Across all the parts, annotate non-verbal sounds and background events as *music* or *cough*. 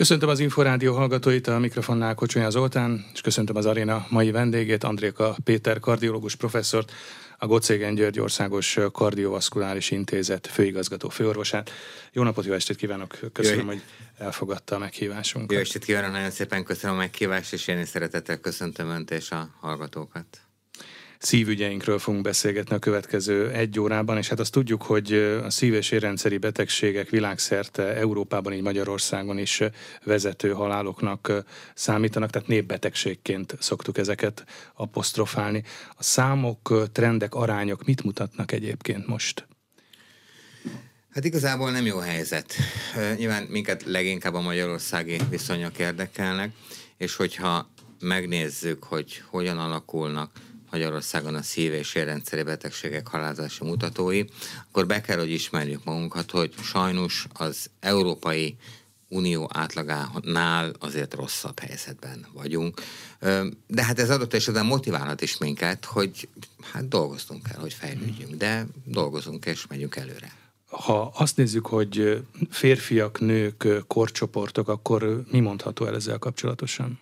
Köszöntöm az Inforádió hallgatóit, a mikrofonnál Kocsonya Zoltán, és köszöntöm az aréna mai vendégét, Andréka Péter kardiológus professzort, a Gocégen György Országos Kardiovaszkuláris Intézet főigazgató főorvosát. Jó napot, jó estét kívánok! Köszönöm, jó. hogy elfogadta a meghívásunkat. Jó estét kívánok, nagyon szépen köszönöm a meghívást, és én is szeretettel köszöntöm Önt és a hallgatókat szívügyeinkről fogunk beszélgetni a következő egy órában, és hát azt tudjuk, hogy a szív- és érrendszeri betegségek világszerte Európában, így Magyarországon is vezető haláloknak számítanak, tehát népbetegségként szoktuk ezeket apostrofálni. A számok, trendek, arányok mit mutatnak egyébként most? Hát igazából nem jó helyzet. Nyilván minket leginkább a magyarországi viszonyok érdekelnek, és hogyha megnézzük, hogy hogyan alakulnak Magyarországon a szív- és érrendszeri betegségek halálozási mutatói, akkor be kell, hogy ismerjük magunkat, hogy sajnos az Európai Unió átlagánál azért rosszabb helyzetben vagyunk. De hát ez adott esetben motiválhat is minket, hogy hát dolgoznunk kell, hogy fejlődjünk, de dolgozunk és megyünk előre. Ha azt nézzük, hogy férfiak, nők, korcsoportok, akkor mi mondható el ezzel kapcsolatosan?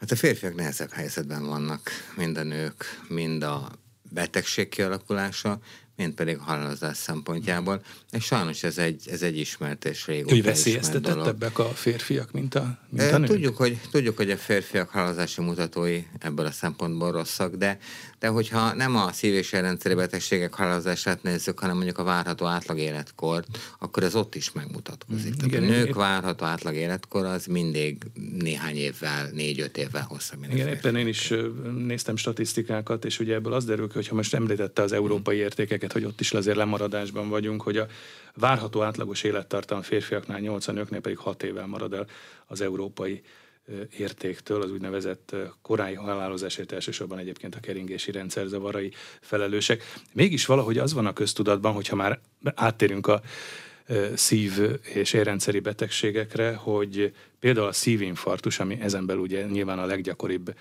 Hát a férfiak nehezebb helyzetben vannak, mind a nők, mind a betegség kialakulása, mint pedig a halálozás szempontjából. És sajnos ez egy, ez egy ismert és régóta Úgy veszélyeztetettebbek a férfiak, mint a, mint a nők? Tudjuk hogy, tudjuk, hogy a férfiak halálozási mutatói ebből a szempontból rosszak, de, de hogyha nem a szív- és rendszeri betegségek halálozását nézzük, hanem mondjuk a várható átlag életkort, akkor ez ott is megmutatkozik. Mm, igen, a nők igen. várható átlag életkor az mindig néhány évvel, négy-öt évvel hosszabb. Igen, éppen én is néztem statisztikákat, és ugye ebből az derül ki, hogy ha most említette az európai mm. Értékeket, hogy ott is azért lemaradásban vagyunk, hogy a várható átlagos élettartam férfiaknál 8, nőknél pedig 6 évvel marad el az európai értéktől, az úgynevezett korai halálozásért elsősorban egyébként a keringési rendszer zavarai felelősek. Mégis valahogy az van a köztudatban, hogyha már áttérünk a szív- és érrendszeri betegségekre, hogy például a szívinfarktus, ami ezen belül ugye nyilván a leggyakoribb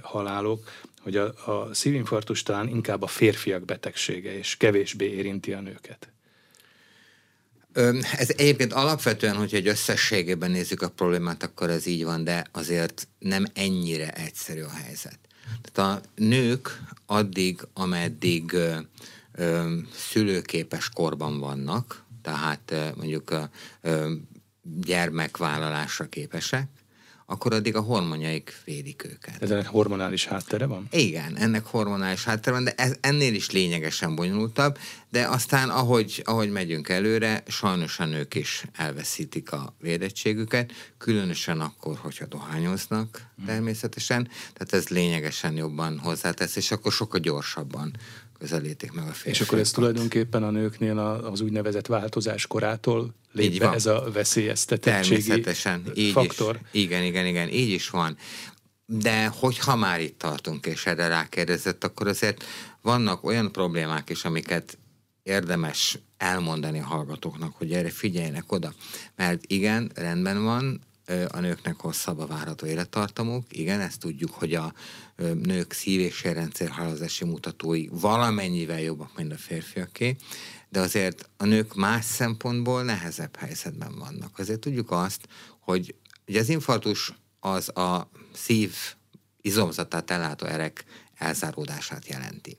halálok, hogy a, a szívinfarktus talán inkább a férfiak betegsége, és kevésbé érinti a nőket. Ez egyébként alapvetően, hogyha egy összességében nézzük a problémát, akkor ez így van, de azért nem ennyire egyszerű a helyzet. Tehát a nők addig, ameddig ö, ö, szülőképes korban vannak, tehát mondjuk ö, gyermekvállalásra képesek, akkor addig a hormonjaik védik őket. ennek hormonális háttere van? Igen, ennek hormonális háttere van, de ez ennél is lényegesen bonyolultabb, de aztán ahogy, ahogy megyünk előre, sajnos a nők is elveszítik a védettségüket, különösen akkor, hogyha dohányoznak hmm. természetesen, tehát ez lényegesen jobban hozzátesz, és akkor sokkal gyorsabban közelítik meg a férfiakat. És akkor ez tulajdonképpen a nőknél az úgynevezett változás korától lép be ez a veszélyeztetettségi Természetesen, így faktor? Is. Igen, igen, igen, így is van. De hogyha már itt tartunk, és erre rákérdezett, akkor azért vannak olyan problémák is, amiket érdemes elmondani a hallgatóknak, hogy erre figyeljenek oda. Mert igen, rendben van, a nőknek hosszabb a várható élettartamuk. Igen, ezt tudjuk, hogy a nők szív- és érrendszer halálozási mutatói valamennyivel jobbak, mint a férfiaké, de azért a nők más szempontból nehezebb helyzetben vannak. Azért tudjuk azt, hogy ugye az infarktus az a szív izomzatát ellátó erek elzáródását jelenti.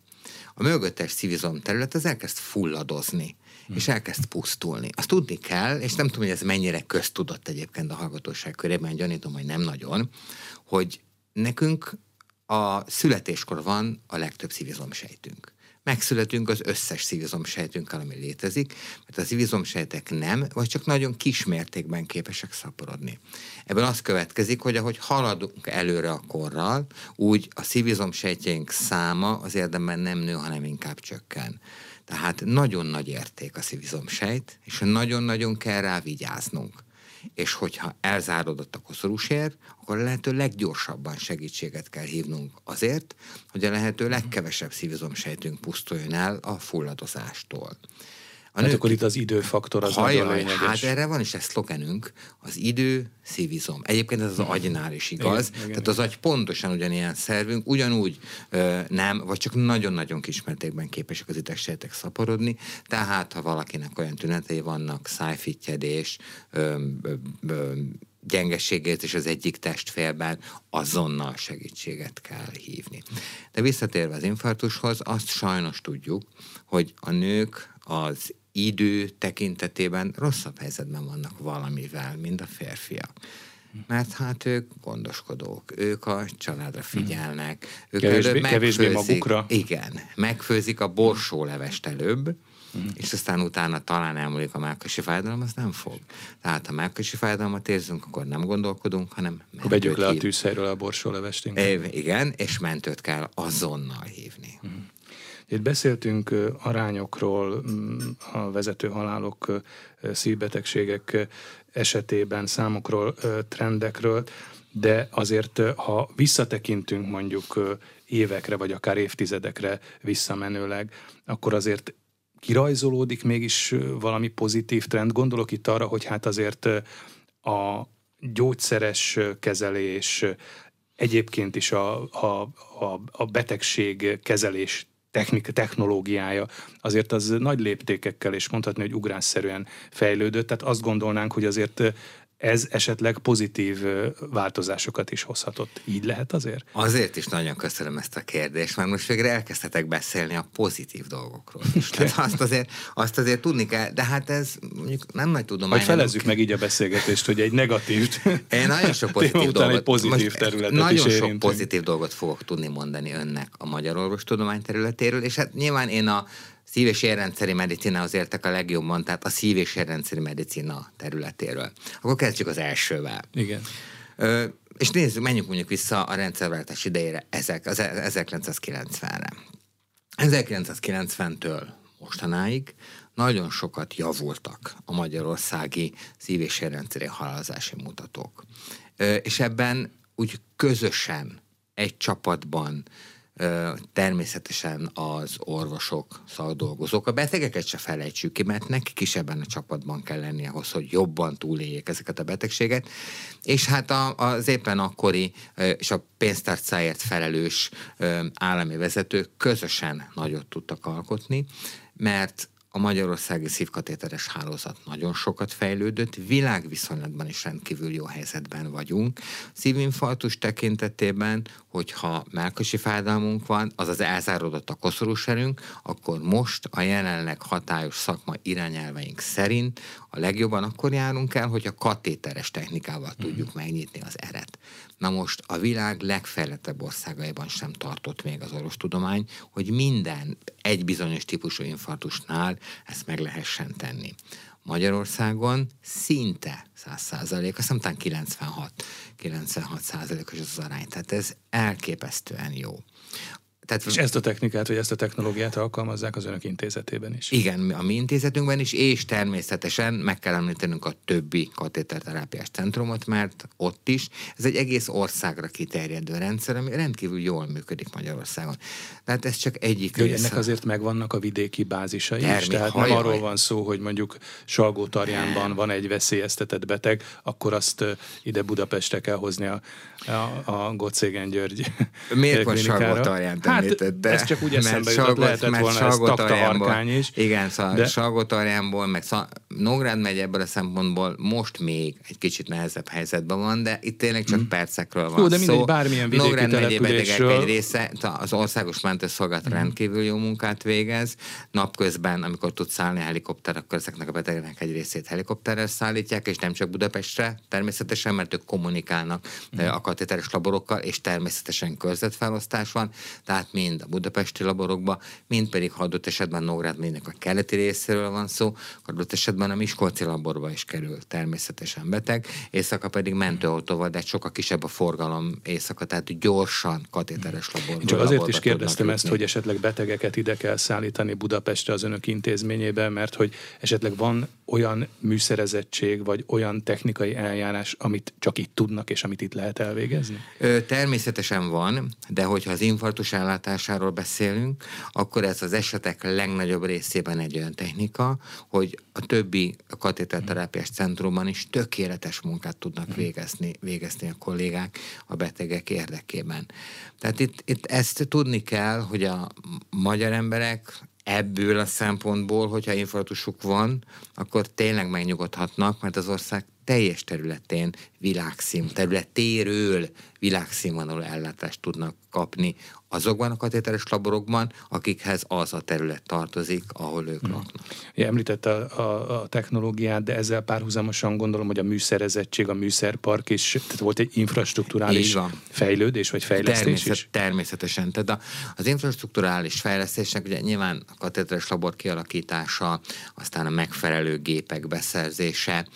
A mögöttes szívizom terület az elkezd fulladozni hmm. és elkezd pusztulni. Azt tudni kell, és nem tudom, hogy ez mennyire köztudott egyébként a hallgatóság körében, gyanítom, hogy nem nagyon, hogy nekünk a születéskor van a legtöbb szívizomsejtünk. Megszületünk az összes szívizomsejtünkkel, ami létezik, mert a szívizomsejtek nem, vagy csak nagyon kis mértékben képesek szaporodni. Ebből az következik, hogy ahogy haladunk előre a korral, úgy a szívizomsejtjeink száma az érdemben nem nő, hanem inkább csökken. Tehát nagyon nagy érték a szívizomsejt, és nagyon-nagyon kell rá vigyáznunk. És hogyha elzárodott a koszorúsér, akkor a lehető leggyorsabban segítséget kell hívnunk azért, hogy a lehető legkevesebb szívizomsejtünk pusztuljon el a fulladozástól. A hát nők... akkor itt az időfaktor az Hajaj, nagyon lényeges. Hát erre van is egy szlogenünk, az idő szívizom. Egyébként ez az mhm. agynál is igaz. Igen, Tehát az agy pontosan ugyanilyen szervünk, ugyanúgy ö, nem, vagy csak nagyon-nagyon kismértékben képesek az idegsejtek szaporodni. Tehát, ha valakinek olyan tünetei vannak, szájfittyedés, ö, ö, ö, gyengeségét és az egyik testfélben azonnal segítséget kell hívni. De visszatérve az infarktushoz, azt sajnos tudjuk, hogy a nők az idő tekintetében rosszabb helyzetben vannak valamivel, mint a férfiak. Mert hát ők gondoskodók, ők a családra figyelnek, ők kevésbé, kevésbé magukra. Igen, megfőzik a borsólevest előbb, uh-huh. és aztán utána talán elmúlik a mákosi fájdalom, az nem fog. Tehát ha mákosi fájdalmat érzünk, akkor nem gondolkodunk, hanem Vegyük le a tűzhelyről a borsólevest. Igen, és mentőt kell azonnal hívni. Uh-huh. Itt beszéltünk arányokról, mm, a vezető halálok, szívbetegségek esetében, számokról, trendekről, de azért, ha visszatekintünk mondjuk évekre, vagy akár évtizedekre visszamenőleg, akkor azért kirajzolódik mégis valami pozitív trend. Gondolok itt arra, hogy hát azért a gyógyszeres kezelés, egyébként is a, a, a, a betegség kezelés technik, technológiája azért az nagy léptékekkel, és mondhatni, hogy ugrásszerűen fejlődött. Tehát azt gondolnánk, hogy azért ez esetleg pozitív változásokat is hozhatott. Így lehet azért? Azért is nagyon köszönöm ezt a kérdést, mert most végre elkezdhetek beszélni a pozitív dolgokról is. Tehát azt azért, azt azért tudni kell, de hát ez mondjuk nem nagy tudomány. Hogy felezzük meg így a beszélgetést, hogy egy negatív Én nagyon sok pozitív *laughs* dolgot, egy pozitív területet nagyon is sok pozitív dolgot fogok tudni mondani önnek a magyar orvostudomány területéről, és hát nyilván én a szív- és érrendszeri medicinához értek a legjobban, tehát a szív- és érrendszeri medicina területéről. Akkor kezdjük az elsővel. Igen. Ö, és nézzük, menjünk mondjuk vissza a rendszerváltás idejére, ezek, az 1990-re. 1990-től mostanáig nagyon sokat javultak a magyarországi szív- és érrendszeri halálozási mutatók. Ö, és ebben úgy közösen, egy csapatban természetesen az orvosok, szakdolgozók. A betegeket se felejtsük ki, mert nekik is ebben a csapatban kell lenni ahhoz, hogy jobban túléljék ezeket a betegséget. És hát az éppen akkori és a pénztárcáért felelős állami vezetők közösen nagyot tudtak alkotni, mert a magyarországi szívkatéteres hálózat nagyon sokat fejlődött, világviszonylatban is rendkívül jó helyzetben vagyunk. Szívinfarktus tekintetében, hogyha melkosi fájdalmunk van, azaz elzárodott a koszorúserünk, akkor most a jelenleg hatályos szakma irányelveink szerint a legjobban akkor járunk el, hogy a katéteres technikával mm. tudjuk megnyitni az eret. Na most a világ legfejlettebb országaiban sem tartott még az orvostudomány, hogy minden egy bizonyos típusú infarktusnál ezt meg lehessen tenni. Magyarországon szinte 100 százalék, azt hiszem 96, 96 százalékos az arány. Tehát ez elképesztően jó. Tehát, és ezt a technikát, vagy ezt a technológiát alkalmazzák az önök intézetében is? Igen, a mi intézetünkben is, és természetesen meg kell említenünk a többi katéterterápiás centrumot, mert ott is ez egy egész országra kiterjedő rendszer, ami rendkívül jól működik Magyarországon. Tehát ez csak egyik Jó, Ennek azért megvannak a vidéki bázisai Termi, is, tehát hajaj. nem arról van szó, hogy mondjuk Salgótarjánban van egy veszélyeztetett beteg, akkor azt ide Budapestre kell hozni a, a, a Gocégen György Miért van Salgótarjánt hát, említette? ez csak úgy eszembe jutott, lehetett mert volna ez takta harkány is. Igen, szóval de... Meg Nógrád megy ebből a szempontból most még egy kicsit nehezebb helyzetben van, de itt tényleg csak mm. percekről van Jó, de mindegy, szó. bármilyen vidéki Nógrád településről. egy része, az országos mentőszolgálat mm. rendkívül jó munkát végez. Napközben, amikor tud szállni a helikopter, akkor ezeknek a betegeknek egy részét helikopterrel szállítják, és nem csak Budapestre, természetesen, mert ők kommunikálnak mm. a katéteres laborokkal, és természetesen körzetfelosztás van, tehát mind a budapesti laborokba, mind pedig, ha adott esetben Nógrád a keleti részéről van szó, adott esetben a Miskolci laborba is kerül természetesen beteg, éjszaka pedig mentőautóval, de sokkal kisebb a forgalom éjszaka, tehát gyorsan katéteres laborba. Csak azért is kérdeztem ezt, hogy esetleg betegeket ide kell szállítani Budapestre az önök intézményébe, mert hogy esetleg van olyan műszerezettség, vagy olyan technikai eljárás, amit csak itt tudnak, és amit itt lehet elvégezni? Természetesen van, de hogyha az infarktus ellátásáról beszélünk, akkor ez az esetek legnagyobb részében egy olyan technika, hogy a többi katéterterápiás centrumban is tökéletes munkát tudnak mhm. végezni, végezni a kollégák a betegek érdekében. Tehát itt, itt ezt tudni kell, hogy a magyar emberek ebből a szempontból, hogyha infarktusuk van, akkor tényleg megnyugodhatnak, mert az ország teljes területén világszín, területéről világszínvonalú ellátást tudnak kapni azokban a katéteres laborokban, akikhez az a terület tartozik, ahol ők hmm. laknak. Ja, említette a, a, a technológiát, de ezzel párhuzamosan gondolom, hogy a műszerezettség, a műszerpark is, tehát volt egy infrastruktúrális fejlődés, vagy fejlesztés Természet, is? Természetesen. Tehát a, az infrastruktúrális fejlesztésnek ugye nyilván a katéteres labor kialakítása, aztán a megfelelő gépek beszerzése,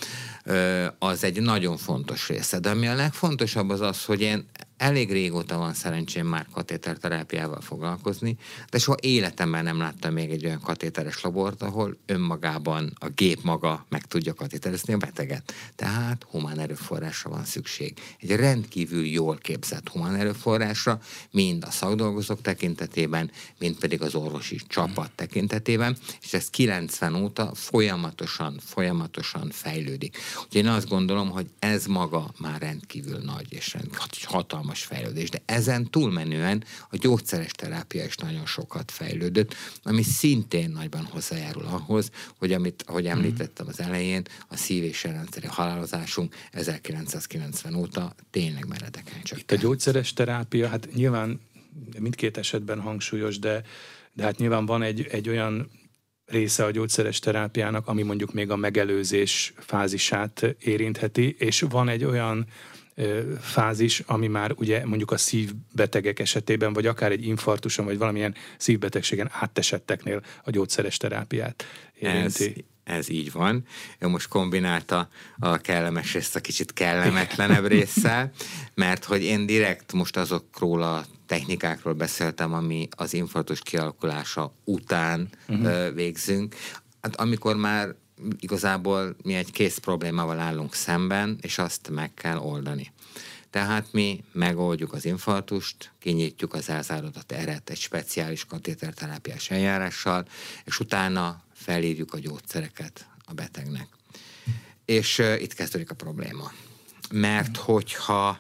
az egy nagyon fontos része. De ami a legfontosabb az az, hogy én elég régóta van szerencsém már katéterterápiával foglalkozni, de soha életemben nem láttam még egy olyan katéteres labort, ahol önmagában a gép maga meg tudja katéterezni a beteget. Tehát humán erőforrásra van szükség. Egy rendkívül jól képzett humán erőforrásra, mind a szakdolgozók tekintetében, mind pedig az orvosi csapat tekintetében, és ez 90 óta folyamatosan, folyamatosan fejlődik. Úgyhogy én azt gondolom, hogy ez maga már rendkívül nagy és rendkívül hatalmas hatalmas fejlődés, de ezen túlmenően a gyógyszeres terápia is nagyon sokat fejlődött, ami szintén nagyban hozzájárul ahhoz, hogy amit, ahogy mhm. említettem az elején, a szív- és rendszeri halálozásunk 1990 óta tényleg meredeken csak. Itt a gyógyszeres terápia, hát nyilván mindkét esetben hangsúlyos, de, de hát nyilván van egy, egy olyan része a gyógyszeres terápiának, ami mondjuk még a megelőzés fázisát érintheti, és van egy olyan fázis, ami már ugye mondjuk a szívbetegek esetében, vagy akár egy infarktuson, vagy valamilyen szívbetegségen áttesetteknél a gyógyszeres terápiát érinti. Ez, ez így van. Ő most kombinálta a kellemes részt a kicsit kellemetlenebb résszel, mert hogy én direkt most azokról a technikákról beszéltem, ami az infarktus kialakulása után uh-huh. végzünk. Hát amikor már igazából mi egy kész problémával állunk szemben, és azt meg kell oldani. Tehát mi megoldjuk az infarktust, kinyitjuk az elzárodott eret egy speciális katéterterápiás eljárással, és utána felírjuk a gyógyszereket a betegnek. És uh, itt kezdődik a probléma. Mert hogyha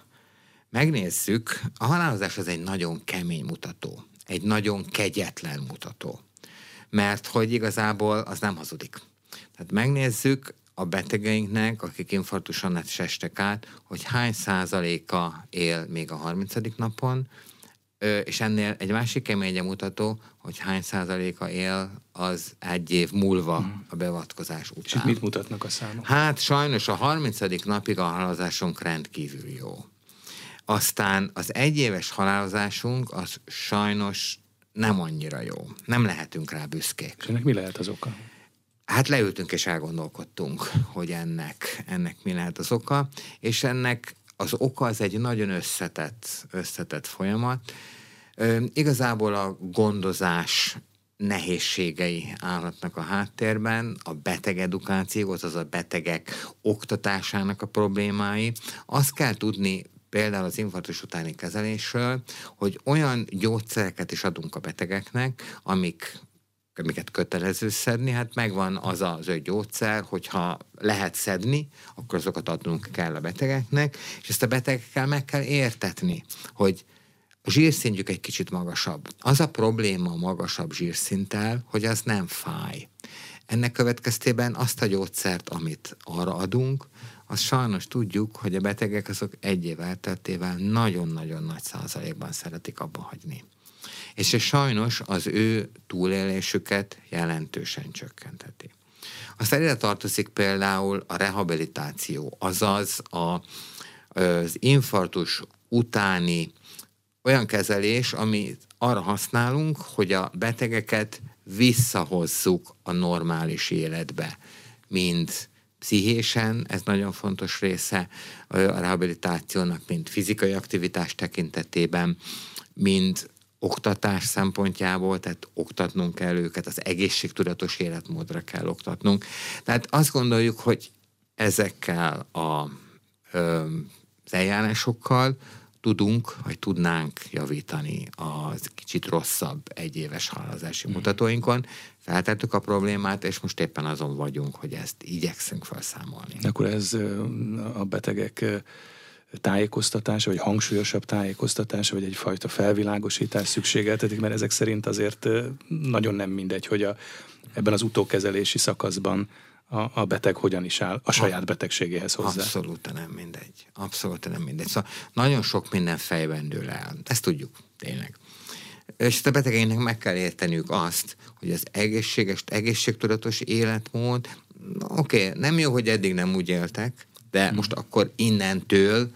megnézzük, a halálozás az egy nagyon kemény mutató, egy nagyon kegyetlen mutató. Mert hogy igazából az nem hazudik. Tehát megnézzük a betegeinknek, akik infarktuson estek át, hogy hány százaléka él még a 30. napon, és ennél egy másik keménye mutató, hogy hány százaléka él az egy év múlva hmm. a beavatkozás után. És itt mit mutatnak a számok? Hát sajnos a 30. napig a halálozásunk rendkívül jó. Aztán az egyéves halálozásunk az sajnos nem annyira jó. Nem lehetünk rá büszkék. És ennek mi lehet az oka? Hát leültünk és elgondolkodtunk, hogy ennek, ennek mi lehet az oka, és ennek az oka az egy nagyon összetett, összetett folyamat. Ö, igazából a gondozás nehézségei állhatnak a háttérben, a beteg edukáció, azaz a betegek oktatásának a problémái. Azt kell tudni például az infarktus utáni kezelésről, hogy olyan gyógyszereket is adunk a betegeknek, amik amiket kötelező szedni, hát megvan az az ő gyógyszer, hogyha lehet szedni, akkor azokat adnunk kell a betegeknek, és ezt a betegekkel meg kell értetni, hogy a zsírszintjük egy kicsit magasabb. Az a probléma a magasabb zsírszinttel, hogy az nem fáj. Ennek következtében azt a gyógyszert, amit arra adunk, azt sajnos tudjuk, hogy a betegek azok egy év elteltével nagyon-nagyon nagy százalékban szeretik abba hagyni és ez sajnos az ő túlélésüket jelentősen csökkentheti. Aztán ide tartozik például a rehabilitáció, azaz a, az infarktus utáni olyan kezelés, amit arra használunk, hogy a betegeket visszahozzuk a normális életbe, mind pszichésen, ez nagyon fontos része a rehabilitációnak, mint fizikai aktivitás tekintetében, mind oktatás szempontjából, tehát oktatnunk kell őket, az egészségtudatos életmódra kell oktatnunk. Tehát azt gondoljuk, hogy ezekkel a, ö, az eljárásokkal tudunk, vagy tudnánk javítani az kicsit rosszabb egyéves halálozási mm. mutatóinkon. Feltettük a problémát, és most éppen azon vagyunk, hogy ezt igyekszünk felszámolni. Akkor ez a betegek tájékoztatása, vagy hangsúlyosabb tájékoztatása, vagy egyfajta felvilágosítás szükségeltetik, mert ezek szerint azért nagyon nem mindegy, hogy a, ebben az utókezelési szakaszban a, a beteg hogyan is áll a saját betegségéhez hozzá. Abszolút nem mindegy. Abszolút nem mindegy. Szóval nagyon sok minden fejben dől el. Ezt tudjuk, tényleg. És a betegeinknek meg kell érteniük azt, hogy az egészséges, egészségtudatos életmód, oké, okay, nem jó, hogy eddig nem úgy éltek, de hmm. most akkor innentől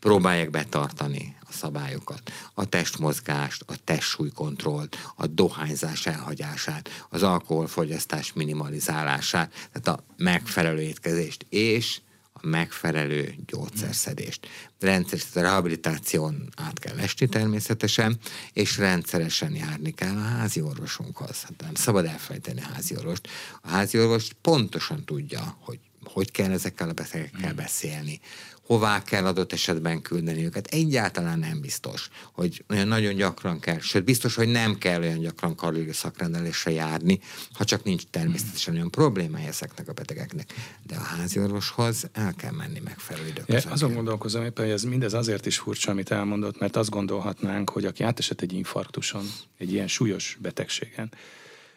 próbálják betartani a szabályokat. A testmozgást, a testsúlykontrollt, a dohányzás elhagyását, az alkoholfogyasztás minimalizálását, tehát a megfelelő étkezést és a megfelelő gyógyszerszedést. Rendszeresen a rehabilitáción át kell esni természetesen, és rendszeresen járni kell a házi orvosunkhoz. Hát nem szabad elfelejteni a házi orvost. A házi orvos pontosan tudja, hogy hogy kell ezekkel a betegekkel mm. beszélni, hová kell adott esetben küldeni őket. Egyáltalán nem biztos, hogy olyan nagyon gyakran kell, sőt biztos, hogy nem kell olyan gyakran kardiológiai szakrendelésre járni, ha csak nincs természetesen olyan problémája ezeknek a betegeknek. De a házi orvoshoz el kell menni megfelelő időközönként. Ja, azon gondolkozom éppen, hogy ez mindez azért is furcsa, amit elmondott, mert azt gondolhatnánk, hogy aki átesett egy infarktuson, egy ilyen súlyos betegségen,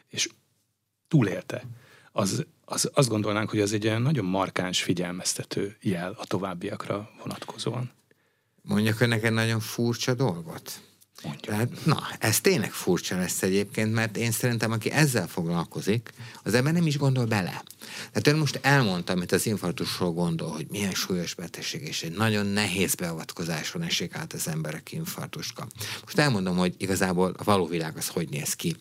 és túlélte, az, az, azt gondolnánk, hogy ez egy olyan nagyon markáns figyelmeztető jel a továbbiakra vonatkozóan. Mondjak egy nagyon furcsa dolgot? Mondja. Tehát, na, ez tényleg furcsa lesz egyébként, mert én szerintem, aki ezzel foglalkozik, az ebben nem is gondol bele. Tehát ön most elmondta, amit az infarktusról gondol, hogy milyen súlyos betegség, és egy nagyon nehéz beavatkozáson esik át az emberek infarktuska. Most elmondom, hogy igazából a való világ az hogy néz ki.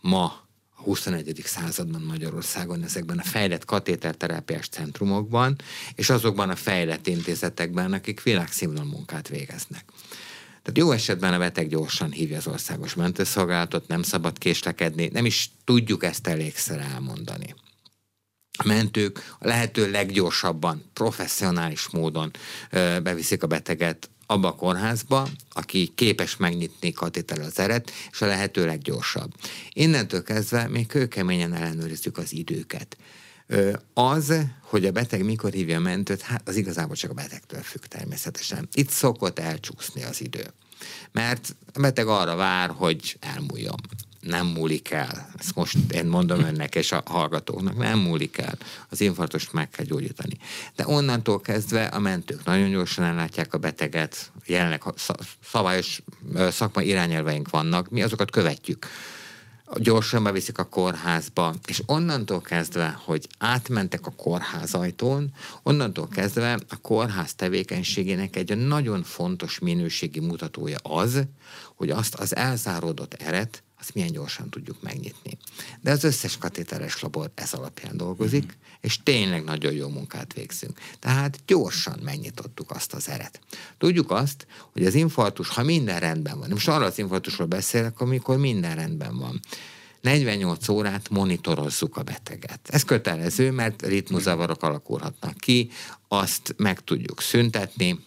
Ma a 21. században Magyarországon ezekben a fejlett katéterterápiás centrumokban, és azokban a fejlett intézetekben, akik világszínvonalú munkát végeznek. Tehát jó esetben a beteg gyorsan hívja az országos mentőszolgálatot, nem szabad késlekedni, nem is tudjuk ezt elégszer elmondani. A mentők a lehető leggyorsabban, professzionális módon beviszik a beteget abba a kórházba, aki képes megnyitni katétel az eret, és a lehető leggyorsabb. Innentől kezdve még kőkeményen ellenőrizzük az időket. Az, hogy a beteg mikor hívja a mentőt, hát az igazából csak a betegtől függ természetesen. Itt szokott elcsúszni az idő. Mert a beteg arra vár, hogy elmúljon nem múlik el. Ezt most én mondom önnek és a hallgatóknak, nem múlik el. Az infarktust meg kell gyógyítani. De onnantól kezdve a mentők nagyon gyorsan ellátják a beteget, jelenleg szabályos szakmai irányelveink vannak, mi azokat követjük gyorsan beviszik a kórházba, és onnantól kezdve, hogy átmentek a kórház ajtón, onnantól kezdve a kórház tevékenységének egy nagyon fontos minőségi mutatója az, hogy azt az elzáródott eret azt milyen gyorsan tudjuk megnyitni. De az összes katéteres labor ez alapján dolgozik, mm-hmm. és tényleg nagyon jó munkát végzünk. Tehát gyorsan megnyitottuk azt az eret. Tudjuk azt, hogy az infarktus, ha minden rendben van, most arra az infarktusról beszélek, amikor minden rendben van, 48 órát monitorozzuk a beteget. Ez kötelező, mert ritmuzavarok alakulhatnak ki, azt meg tudjuk szüntetni,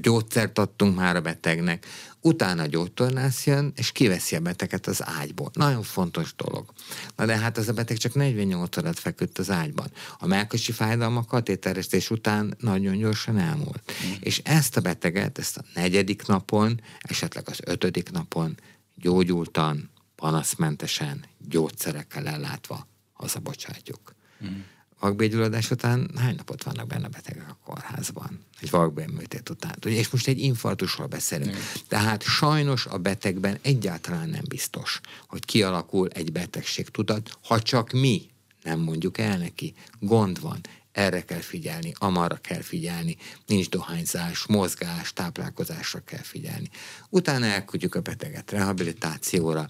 gyógyszert adtunk már a betegnek, utána gyógytornász jön, és kiveszi a beteget az ágyból. Nagyon fontos dolog. Na de hát az a beteg csak 48 órát feküdt az ágyban. A melkosi fájdalma katéteresztés után nagyon gyorsan elmúlt. Mm. És ezt a beteget, ezt a negyedik napon, esetleg az ötödik napon gyógyultan, panaszmentesen, gyógyszerekkel ellátva hazabocsátjuk. Mm vakbélgyulladás után hány napot vannak benne betegek a kórházban? Egy vakbélműtét után. Ugye, és most egy infarktusról beszélünk. Igen. Tehát sajnos a betegben egyáltalán nem biztos, hogy kialakul egy betegség tudat, ha csak mi nem mondjuk el neki. Gond van, erre kell figyelni, amarra kell figyelni, nincs dohányzás, mozgás, táplálkozásra kell figyelni. Utána elküldjük a beteget rehabilitációra,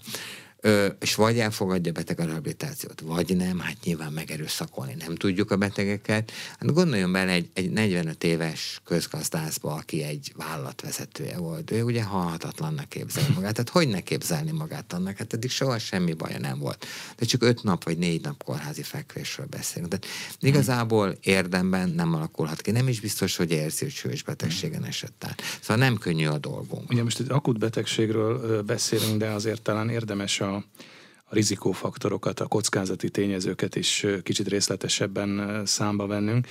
És vagy elfogadja a beteg a rehabilitációt, vagy nem, hát nyilván megerőszakolni nem tudjuk a betegeket. Hát gondoljon bele egy, egy 45 éves közgazdászba, aki egy vállalatvezetője volt. Ő ugye halhatatlannak képzel magát. Tehát hogy ne képzelni magát annak? Hát eddig soha semmi baja nem volt. De csak öt nap vagy négy nap kórházi fekvésről beszélünk. Tehát igazából érdemben nem alakulhat ki. Nem is biztos, hogy érzi, hogy súlyos betegségen esett át. Szóval nem könnyű a dolgunk. Ugye most egy akut betegségről beszélünk, de azért talán érdemes a a rizikófaktorokat, a kockázati tényezőket is kicsit részletesebben számba vennünk.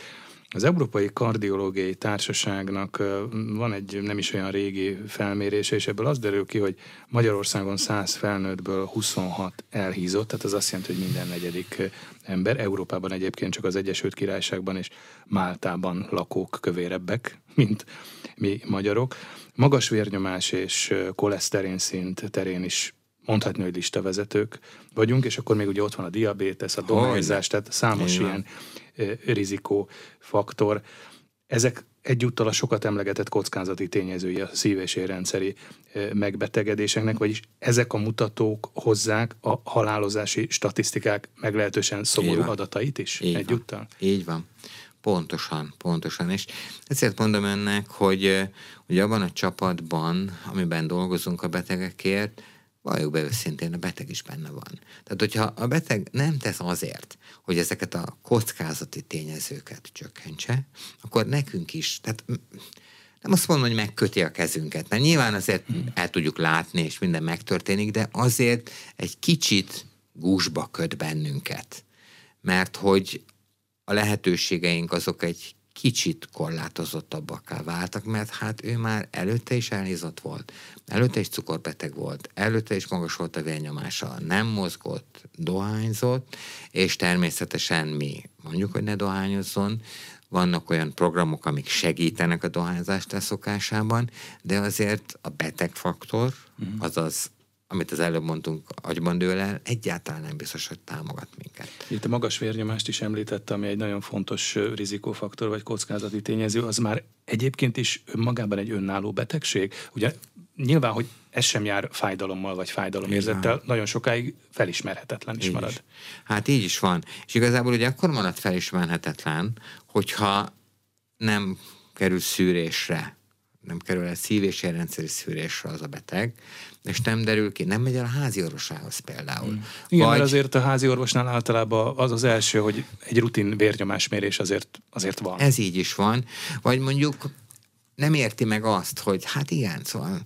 Az Európai Kardiológiai Társaságnak van egy nem is olyan régi felmérése, és ebből az derül ki, hogy Magyarországon 100 felnőttből 26 elhízott, tehát az azt jelenti, hogy minden negyedik ember. Európában egyébként csak az Egyesült Királyságban és Máltában lakók kövérebbek, mint mi magyarok. Magas vérnyomás és koleszterin szint terén is mondhatni, hogy listavezetők vagyunk, és akkor még ugye ott van a diabétesz, a dohányzás, tehát számos ilyen rizikófaktor. Ezek egyúttal a sokat emlegetett kockázati tényezői a szív- és érrendszeri megbetegedéseknek, vagyis ezek a mutatók hozzák a halálozási statisztikák meglehetősen szomorú adatait is Így egyúttal? Van. Így van. Pontosan, pontosan. És ezért mondom önnek, hogy, hogy abban a csapatban, amiben dolgozunk a betegekért, valljuk be őszintén, a beteg is benne van. Tehát, hogyha a beteg nem tesz azért, hogy ezeket a kockázati tényezőket csökkentse, akkor nekünk is, tehát nem azt mondom, hogy megköti a kezünket, mert nyilván azért el tudjuk látni, és minden megtörténik, de azért egy kicsit gúzsba köt bennünket. Mert hogy a lehetőségeink azok egy kicsit korlátozottabbakká váltak, mert hát ő már előtte is elhízott volt, előtte is cukorbeteg volt, előtte is magas volt a vérnyomása, nem mozgott, dohányzott, és természetesen mi mondjuk, hogy ne dohányozzon, vannak olyan programok, amik segítenek a dohányzást leszokásában, de azért a betegfaktor, mhm. azaz amit az előbb mondtunk, agyban dől el, egyáltalán nem biztos, hogy támogat minket. Itt a magas vérnyomást is említette, ami egy nagyon fontos rizikófaktor vagy kockázati tényező, az már egyébként is önmagában egy önálló betegség. Ugye nyilván, hogy ez sem jár fájdalommal vagy fájdalomérzettel, nagyon sokáig felismerhetetlen is így marad. Is. Hát így is van. És igazából ugye akkor marad felismerhetetlen, hogyha nem kerül szűrésre, nem kerül el szív- és érrendszeri szűrésre az a beteg, és nem derül ki, nem megy el a házi orvosához például. Hmm. Igen, Vagy... mert azért a házi orvosnál általában az az első, hogy egy rutin vérnyomásmérés azért, azért van. Ez így is van. Vagy mondjuk nem érti meg azt, hogy hát igen, szóval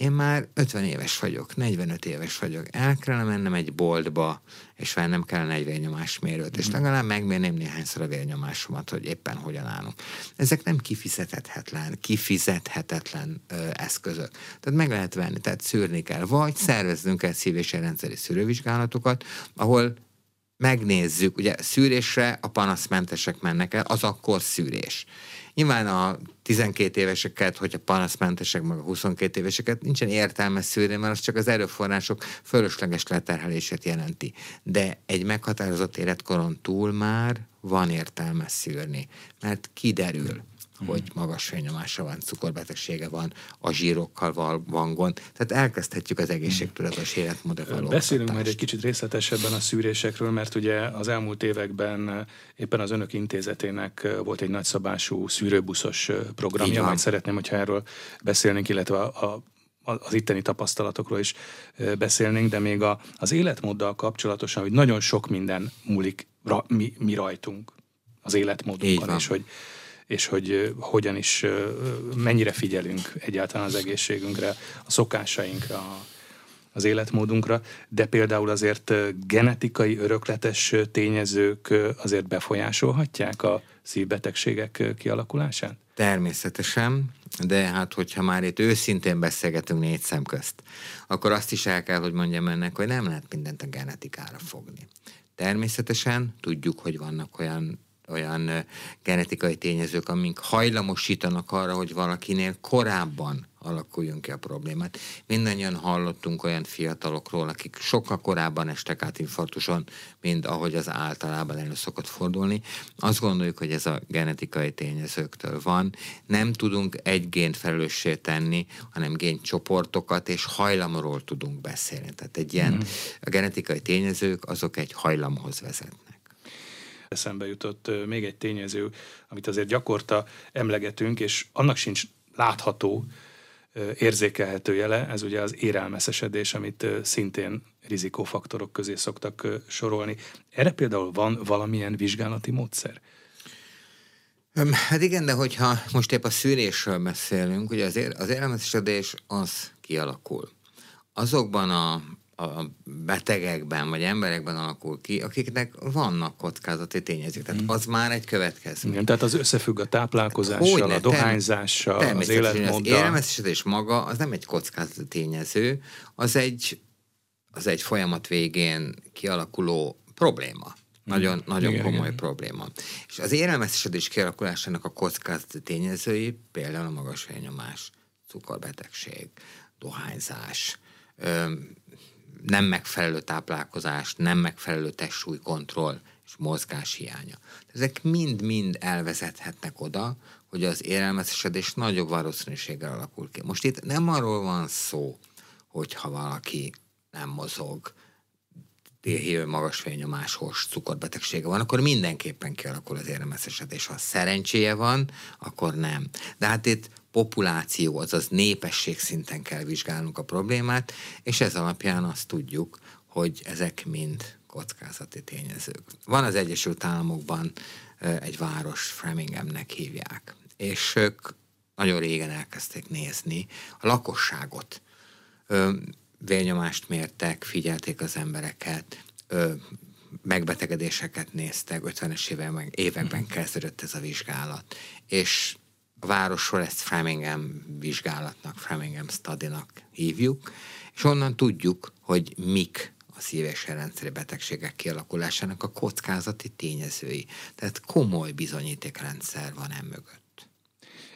én már 50 éves vagyok, 45 éves vagyok, el kellene mennem egy boltba, és vennem kellene egy vérnyomásmérőt, és mhm. legalább megmérném néhányszor a vérnyomásomat, hogy éppen hogyan állunk. Ezek nem kifizethetetlen, kifizethetetlen ö, eszközök. Tehát meg lehet venni, tehát szűrni kell, vagy szerveznünk el szív- és rendszeri szűrővizsgálatokat, ahol megnézzük, ugye szűrésre a panaszmentesek mennek el, az akkor szűrés. Nyilván a 12 éveseket, hogyha panaszmentesek, meg a 22 éveseket nincsen értelme szűrni, mert az csak az erőforrások fölösleges leterhelését jelenti. De egy meghatározott életkoron túl már van értelme szűrni, mert kiderül, hogy magas fényomása van, cukorbetegsége van, a zsírokkal van gond. Tehát elkezdhetjük az egészségtudatos életmódot való Beszélünk majd egy kicsit részletesebben a szűrésekről, mert ugye az elmúlt években éppen az önök intézetének volt egy nagyszabású szűrőbuszos programja, majd szeretném, hogyha erről beszélnénk, illetve a, a az itteni tapasztalatokról is beszélnénk, de még a, az életmóddal kapcsolatosan, hogy nagyon sok minden múlik ra, mi, mi rajtunk, az életmódunkon, és hogy és hogy hogyan is, mennyire figyelünk egyáltalán az egészségünkre, a szokásainkra, az életmódunkra, de például azért genetikai örökletes tényezők azért befolyásolhatják a szívbetegségek kialakulását? Természetesen, de hát hogyha már itt őszintén beszélgetünk négy szem közt, akkor azt is el kell, hogy mondjam ennek, hogy nem lehet mindent a genetikára fogni. Természetesen tudjuk, hogy vannak olyan olyan genetikai tényezők, amik hajlamosítanak arra, hogy valakinél korábban alakuljon ki a problémát. Mindannyian hallottunk olyan fiatalokról, akik sokkal korábban estek át infarktuson, mint ahogy az általában elő szokott fordulni. Azt gondoljuk, hogy ez a genetikai tényezőktől van. Nem tudunk egy gént felelőssé tenni, hanem géncsoportokat és hajlamról tudunk beszélni. Tehát egy ilyen, mm. a genetikai tényezők azok egy hajlamhoz vezetnek. Eszembe jutott még egy tényező, amit azért gyakorta emlegetünk, és annak sincs látható, érzékelhető jele, ez ugye az érelmeszesedés, amit szintén rizikófaktorok közé szoktak sorolni. Erre például van valamilyen vizsgálati módszer? Hát igen, de hogyha most épp a szűrésről beszélünk, ugye az, ér, az érelmeszesedés az kialakul. Azokban a a betegekben vagy emberekben alakul ki, akiknek vannak kockázati tényezők. Tehát az már egy következmény. Igen, tehát az összefügg a táplálkozással, Hogyne, a dohányzással, az életmóddal. Az élelmezésedés maga az nem egy kockázati tényező, az egy, az egy folyamat végén kialakuló probléma. Nagyon, igen, nagyon igen, komoly igen. probléma. És az élelmezésedés kialakulásának a kockázati tényezői például a magas vérnyomás, cukorbetegség, dohányzás, nem megfelelő táplálkozás, nem megfelelő testsúlykontroll és mozgás hiánya. Ezek mind-mind elvezethetnek oda, hogy az érelmeszesedés nagyobb valószínűséggel alakul ki. Most itt nem arról van szó, hogyha valaki nem mozog, délhívő magas fényomáshoz cukorbetegsége van, akkor mindenképpen kialakul az éremeszesedés. Ha szerencséje van, akkor nem. De hát itt populáció, azaz népesség szinten kell vizsgálnunk a problémát, és ez alapján azt tudjuk, hogy ezek mind kockázati tényezők. Van az Egyesült Államokban egy város, Framinghamnek hívják, és ők nagyon régen elkezdték nézni a lakosságot. Vérnyomást mértek, figyelték az embereket, megbetegedéseket néztek, 50-es években kezdődött ez a vizsgálat, és a városról ezt Framingham vizsgálatnak, Framingham study-nak hívjuk, és onnan tudjuk, hogy mik a szív- és rendszeri betegségek kialakulásának a kockázati tényezői. Tehát komoly bizonyítékrendszer van emögött.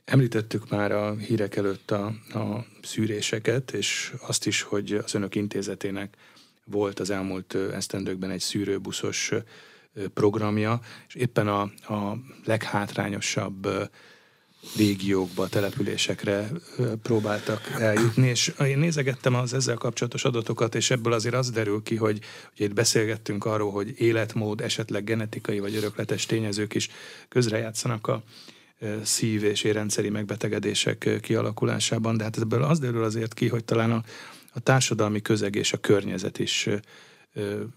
Említettük már a hírek előtt a, a szűréseket, és azt is, hogy az önök intézetének volt az elmúlt esztendőkben egy szűrőbuszos programja, és éppen a, a leghátrányosabb régiókba, településekre próbáltak eljutni, és én nézegettem az ezzel kapcsolatos adatokat, és ebből azért az derül ki, hogy, hogy itt beszélgettünk arról, hogy életmód, esetleg genetikai vagy örökletes tényezők is közrejátszanak a szív- és érrendszeri megbetegedések kialakulásában, de hát ebből az derül azért ki, hogy talán a, a társadalmi közeg és a környezet is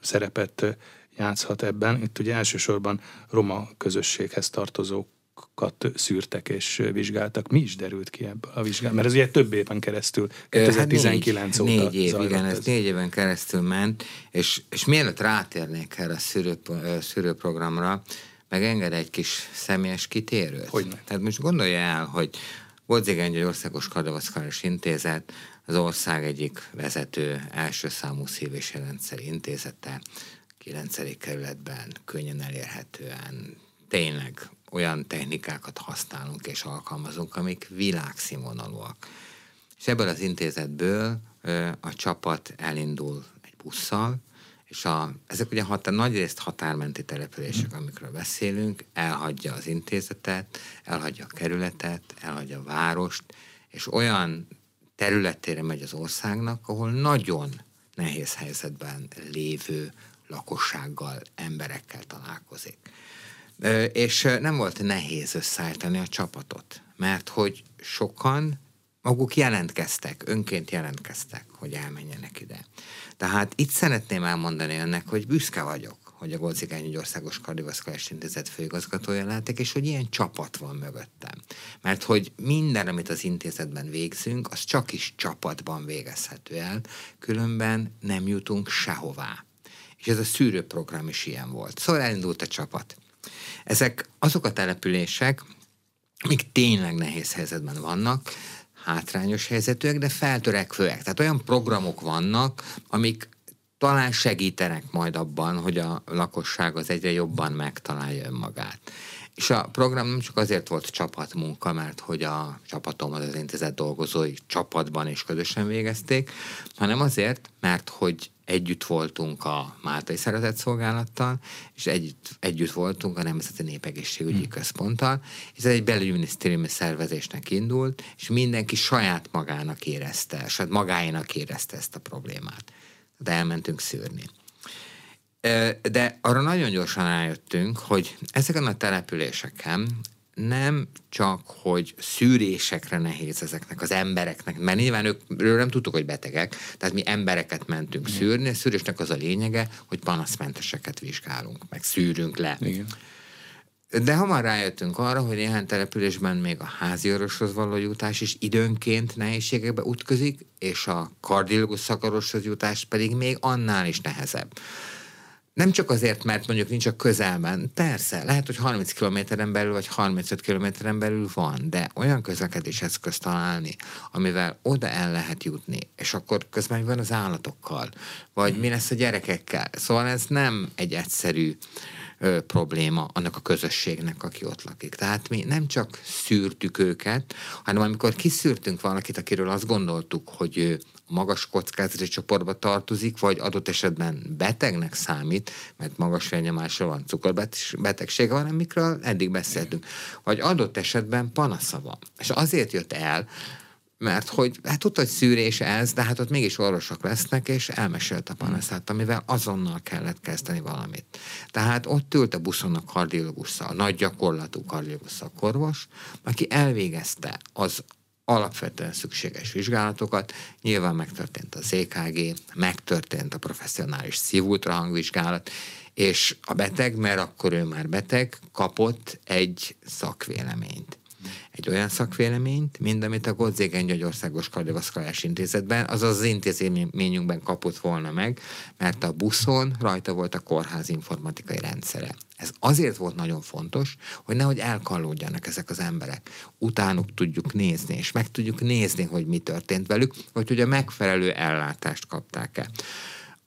szerepet játszhat ebben. Itt ugye elsősorban roma közösséghez tartozók kat szűrtek és vizsgáltak. Mi is derült ki ebből a vizsgálat? Mert ez ugye több éven keresztül, 2019 hát négy, óta Négy év, igen, ez, ez négy éven keresztül ment, és, és mielőtt rátérnék erre a szűrő, szűrőprogramra, meg enged egy kis személyes kitérőt. Hogy Tehát most gondolja el, hogy Bodzigányi egy országos kardiovaszkuláris intézet, az ország egyik vezető első számú szív- és rendszeri intézete, 9. kerületben könnyen elérhetően, tényleg olyan technikákat használunk és alkalmazunk, amik világszínvonalúak. És ebből az intézetből a csapat elindul egy busszal, és a, ezek ugye határ, nagy részt határmenti települések, amikről beszélünk, elhagyja az intézetet, elhagyja a kerületet, elhagyja a várost, és olyan területére megy az országnak, ahol nagyon nehéz helyzetben lévő lakossággal, emberekkel találkozik. És nem volt nehéz összeállítani a csapatot, mert hogy sokan maguk jelentkeztek, önként jelentkeztek, hogy elmenjenek ide. Tehát itt szeretném elmondani önnek, hogy büszke vagyok, hogy a Golcigány Országos Kardiovaszkuláris Intézet főigazgatója lehetek, és hogy ilyen csapat van mögöttem. Mert hogy minden, amit az intézetben végzünk, az csak is csapatban végezhető el, különben nem jutunk sehová. És ez a szűrőprogram is ilyen volt. Szóval elindult a csapat. Ezek azok a települések, amik tényleg nehéz helyzetben vannak, hátrányos helyzetűek, de feltörekvőek. Tehát olyan programok vannak, amik talán segítenek majd abban, hogy a lakosság az egyre jobban megtalálja önmagát. És a program nem csak azért volt csapatmunka, mert hogy a csapatom az intézet dolgozói csapatban és közösen végezték, hanem azért, mert hogy együtt voltunk a Máltai Szeretetszolgálattal, és együtt, együtt voltunk a Nemzeti Népegészségügyi hmm. Központtal, és ez egy belügyminisztériumi szervezésnek indult, és mindenki saját magának érezte, saját magáénak érezte ezt a problémát. De elmentünk szűrni. De arra nagyon gyorsan rájöttünk, hogy ezeken a településeken nem csak, hogy szűrésekre nehéz ezeknek az embereknek, mert nyilván őkről nem tudtuk, hogy betegek, tehát mi embereket mentünk Igen. szűrni, a szűrésnek az a lényege, hogy panaszmenteseket vizsgálunk, meg szűrünk le. Igen. De hamar rájöttünk arra, hogy néhány településben még a házi orvoshoz való jutás is időnként nehézségekbe utközik, és a kardiológus szakorvoshoz jutás pedig még annál is nehezebb. Nem csak azért, mert mondjuk nincs a közelben. Persze, lehet, hogy 30 kilométeren belül vagy 35 kilométeren belül van, de olyan közlekedés eszköz találni, amivel oda el lehet jutni, és akkor közben van az állatokkal, vagy mi lesz a gyerekekkel. Szóval ez nem egy egyszerű ö, probléma annak a közösségnek, aki ott lakik. Tehát mi nem csak szűrtük őket, hanem amikor kiszűrtünk valakit, akiről azt gondoltuk, hogy magas kockázati csoportba tartozik, vagy adott esetben betegnek számít, mert magas vérnyomásra van, cukorbetegsége van, amikről eddig beszéltünk, vagy adott esetben panasza van. És azért jött el, mert hogy hát tudta, hogy szűrés ez, de hát ott mégis orvosok lesznek, és elmesélt a panaszát, amivel azonnal kellett kezdeni valamit. Tehát ott ült a buszon a kardiológus, a nagy gyakorlatú kardiológus szakorvos, aki elvégezte az alapvetően szükséges vizsgálatokat. Nyilván megtörtént az EKG, megtörtént a professzionális szívultrahangvizsgálat, és a beteg, mert akkor ő már beteg, kapott egy szakvéleményt egy olyan szakvéleményt, mint amit a Godzégen Györgyországos Kardiovaszkuláris Intézetben, azaz az intézményünkben kapott volna meg, mert a buszon rajta volt a kórház informatikai rendszere. Ez azért volt nagyon fontos, hogy nehogy elkallódjanak ezek az emberek. Utánuk tudjuk nézni, és meg tudjuk nézni, hogy mi történt velük, vagy hogy a megfelelő ellátást kapták-e.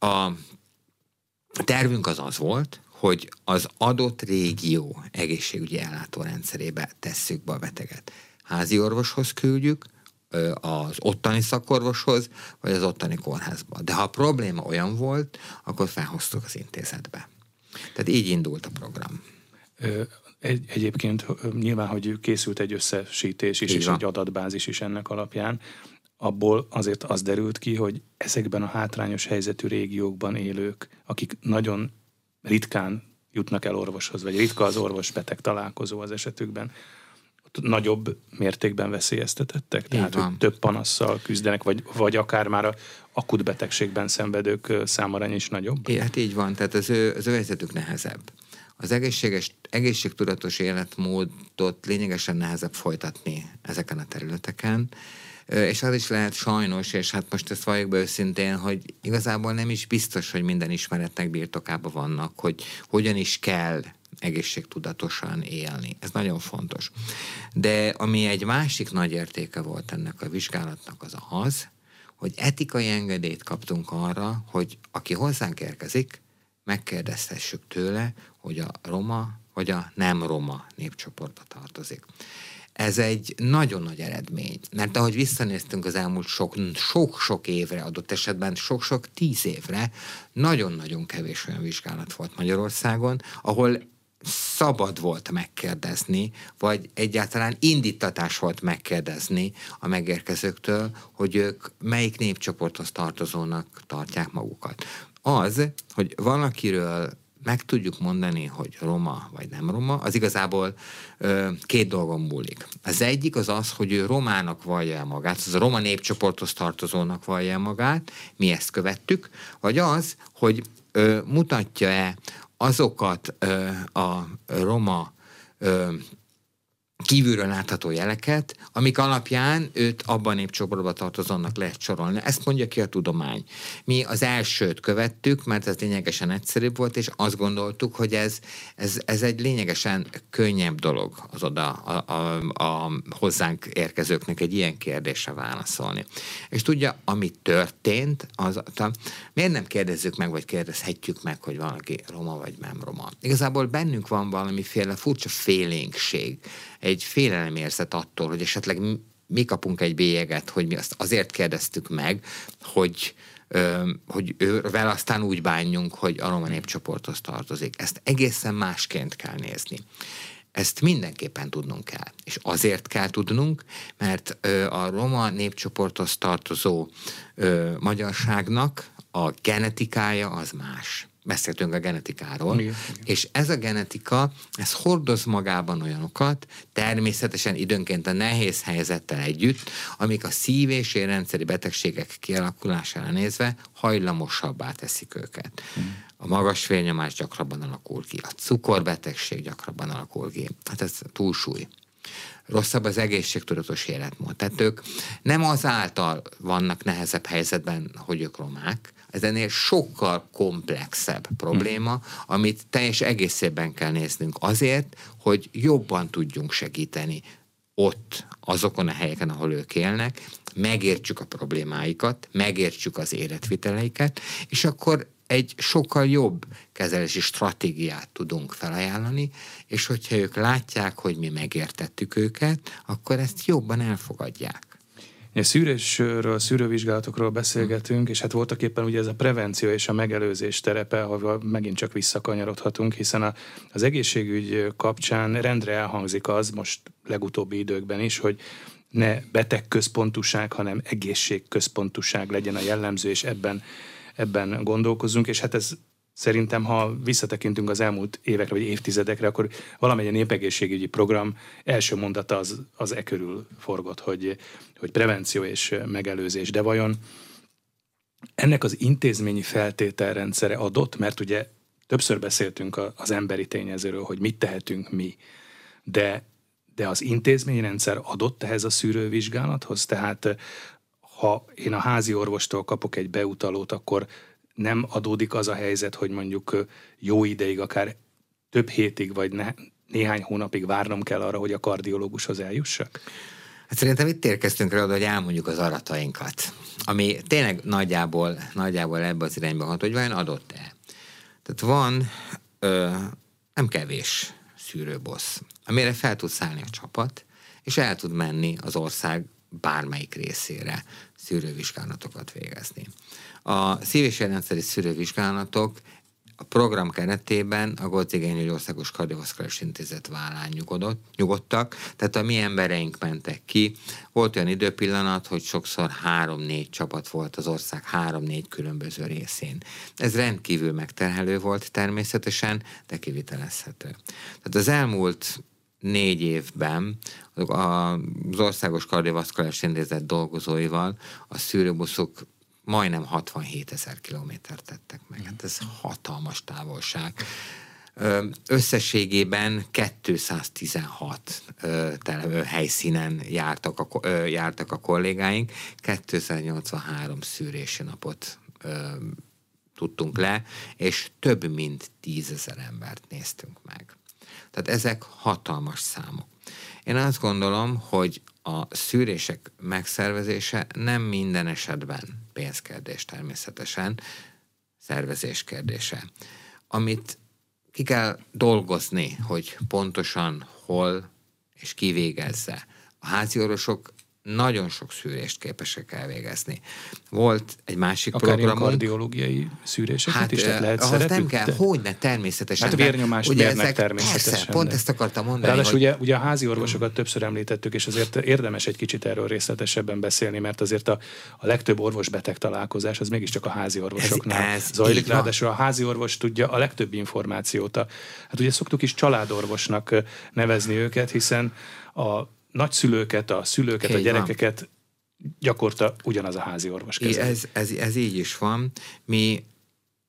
A tervünk az az volt, hogy az adott régió egészségügyi ellátórendszerébe tesszük be a beteget. Házi orvoshoz küldjük, az ottani szakorvoshoz, vagy az ottani kórházba. De ha a probléma olyan volt, akkor felhoztuk az intézetbe. Tehát így indult a program. Egy, egyébként nyilván, hogy készült egy összesítés is, és egy adatbázis is ennek alapján, abból azért az derült ki, hogy ezekben a hátrányos helyzetű régiókban élők, akik nagyon ritkán jutnak el orvoshoz, vagy ritka az orvos-beteg találkozó az esetükben, nagyobb mértékben veszélyeztetettek? Tehát, hogy több panasszal küzdenek, vagy, vagy akár már a akut betegségben szenvedők számarány is nagyobb? É, hát így van, tehát az ő, az ő helyzetük nehezebb. Az egészséges, egészségtudatos életmódot lényegesen nehezebb folytatni ezeken a területeken, és az is lehet sajnos, és hát most ezt valljuk be őszintén, hogy igazából nem is biztos, hogy minden ismeretnek birtokában vannak, hogy hogyan is kell egészségtudatosan élni. Ez nagyon fontos. De ami egy másik nagy értéke volt ennek a vizsgálatnak az az, hogy etikai engedélyt kaptunk arra, hogy aki hozzánk érkezik, megkérdezhessük tőle, hogy a roma vagy a nem roma népcsoportba tartozik. Ez egy nagyon nagy eredmény, mert ahogy visszanéztünk az elmúlt sok-sok évre, adott esetben sok-sok tíz évre, nagyon-nagyon kevés olyan vizsgálat volt Magyarországon, ahol szabad volt megkérdezni, vagy egyáltalán indítatás volt megkérdezni a megérkezőktől, hogy ők melyik népcsoporthoz tartozónak tartják magukat. Az, hogy valakiről meg tudjuk mondani, hogy roma vagy nem roma, az igazából ö, két dolgon múlik. Az egyik az az, hogy ő romának vallja el magát, az a roma népcsoporthoz tartozónak vallja el magát, mi ezt követtük, vagy az, hogy ö, mutatja-e azokat ö, a roma ö, kívülről látható jeleket, amik alapján őt abban népcsoportba tartozónak lehet sorolni. Ezt mondja ki a tudomány. Mi az elsőt követtük, mert ez lényegesen egyszerűbb volt, és azt gondoltuk, hogy ez, ez, ez egy lényegesen könnyebb dolog az oda a, a, a hozzánk érkezőknek egy ilyen kérdésre válaszolni. És tudja, ami történt, az, a, miért nem kérdezzük meg, vagy kérdezhetjük meg, hogy valaki roma vagy nem roma. Igazából bennünk van valamiféle furcsa félénkség, egy félelemérzet attól, hogy esetleg mi kapunk egy bélyeget, hogy mi azt azért kérdeztük meg, hogy hogy ővel aztán úgy bánjunk, hogy a roma népcsoporthoz tartozik. Ezt egészen másként kell nézni. Ezt mindenképpen tudnunk kell. És azért kell tudnunk, mert a roma népcsoporthoz tartozó magyarságnak a genetikája az más beszéltünk a genetikáról, igen, igen. és ez a genetika, ez hordoz magában olyanokat, természetesen időnként a nehéz helyzettel együtt, amik a szív- és érrendszeri betegségek kialakulására nézve hajlamosabbá teszik őket. Hmm. A magas vérnyomás gyakrabban alakul ki, a cukorbetegség gyakrabban alakul ki, hát ez túlsúly rosszabb az egészségtudatos életmód. Tehát ők nem azáltal vannak nehezebb helyzetben, hogy ők romák, ez ennél sokkal komplexebb probléma, amit teljes egészében kell néznünk azért, hogy jobban tudjunk segíteni ott, azokon a helyeken, ahol ők élnek, megértsük a problémáikat, megértsük az életviteleiket, és akkor egy sokkal jobb kezelési stratégiát tudunk felajánlani, és hogyha ők látják, hogy mi megértettük őket, akkor ezt jobban elfogadják. A szűrésről, szűrővizsgálatokról beszélgetünk, és hát voltak éppen ugye ez a prevenció és a megelőzés terepe, ahol megint csak visszakanyarodhatunk, hiszen a, az egészségügy kapcsán rendre elhangzik az, most legutóbbi időkben is, hogy ne betegközpontuság, hanem egészségközpontuság legyen a jellemző, és ebben, ebben gondolkozunk, és hát ez Szerintem, ha visszatekintünk az elmúlt évekre vagy évtizedekre, akkor valamilyen népegészségügyi program első mondata az, az e körül forgott, hogy, hogy prevenció és megelőzés. De vajon ennek az intézményi feltételrendszere adott, mert ugye többször beszéltünk az emberi tényezőről, hogy mit tehetünk mi, de, de az intézményrendszer adott ehhez a szűrővizsgálathoz? Tehát ha én a házi orvostól kapok egy beutalót, akkor nem adódik az a helyzet, hogy mondjuk jó ideig, akár több hétig, vagy ne, néhány hónapig várnom kell arra, hogy a kardiológushoz eljussak? Hát szerintem itt érkeztünk rá, hogy elmondjuk az aratainkat, ami tényleg nagyjából, nagyjából ebbe az irányba hat, hogy vajon adott-e. Tehát van ö, nem kevés szűrőbossz, amire fel tud szállni a csapat, és el tud menni az ország bármelyik részére szűrővizsgálatokat végezni. A szív- és érrendszeri szűrővizsgálatok a program keretében a Gócigényi Országos Kardiovaszkuláris Intézet vállán nyugodott, nyugodtak, tehát a mi embereink mentek ki. Volt olyan időpillanat, hogy sokszor három-négy csapat volt az ország három-négy különböző részén. Ez rendkívül megterhelő volt természetesen, de kivitelezhető. Tehát az elmúlt négy évben az Országos Kardiovaszkuláris Intézet dolgozóival a szűrőbuszok majdnem 67 ezer kilométert tettek meg. Hát ez hatalmas távolság. Összességében 216 helyszínen jártak a, jártak a kollégáink, 283 szűrési napot tudtunk le, és több mint tízezer embert néztünk meg. Tehát ezek hatalmas számok. Én azt gondolom, hogy a szűrések megszervezése nem minden esetben pénzkérdés természetesen, szervezés kérdése. Amit ki kell dolgozni, hogy pontosan hol és kivégezze. A házi orvosok nagyon sok szűrést képesek elvégezni. Volt egy másik Akár programunk. kardiológiai szűréseket hát, is tehát lehet ahhoz nem kell, de... hogy ne, természetesen. Hát vérnyomás ugye ezek, természetesen. Persze, pont ezt akartam mondani. Ráadásul hogy... ugye, ugye a házi orvosokat többször említettük, és azért érdemes egy kicsit erről részletesebben beszélni, mert azért a, a legtöbb orvos-beteg találkozás az mégiscsak a házi orvosoknál ez, ez zajlik. Ráadásul a házi orvos tudja a legtöbb információt. A, hát ugye szoktuk is családorvosnak nevezni őket, hiszen a nagyszülőket, a szülőket, Így a gyerekeket van. gyakorta ugyanaz a házi orvos kezeli. Ez, ez, ez így is van. Mi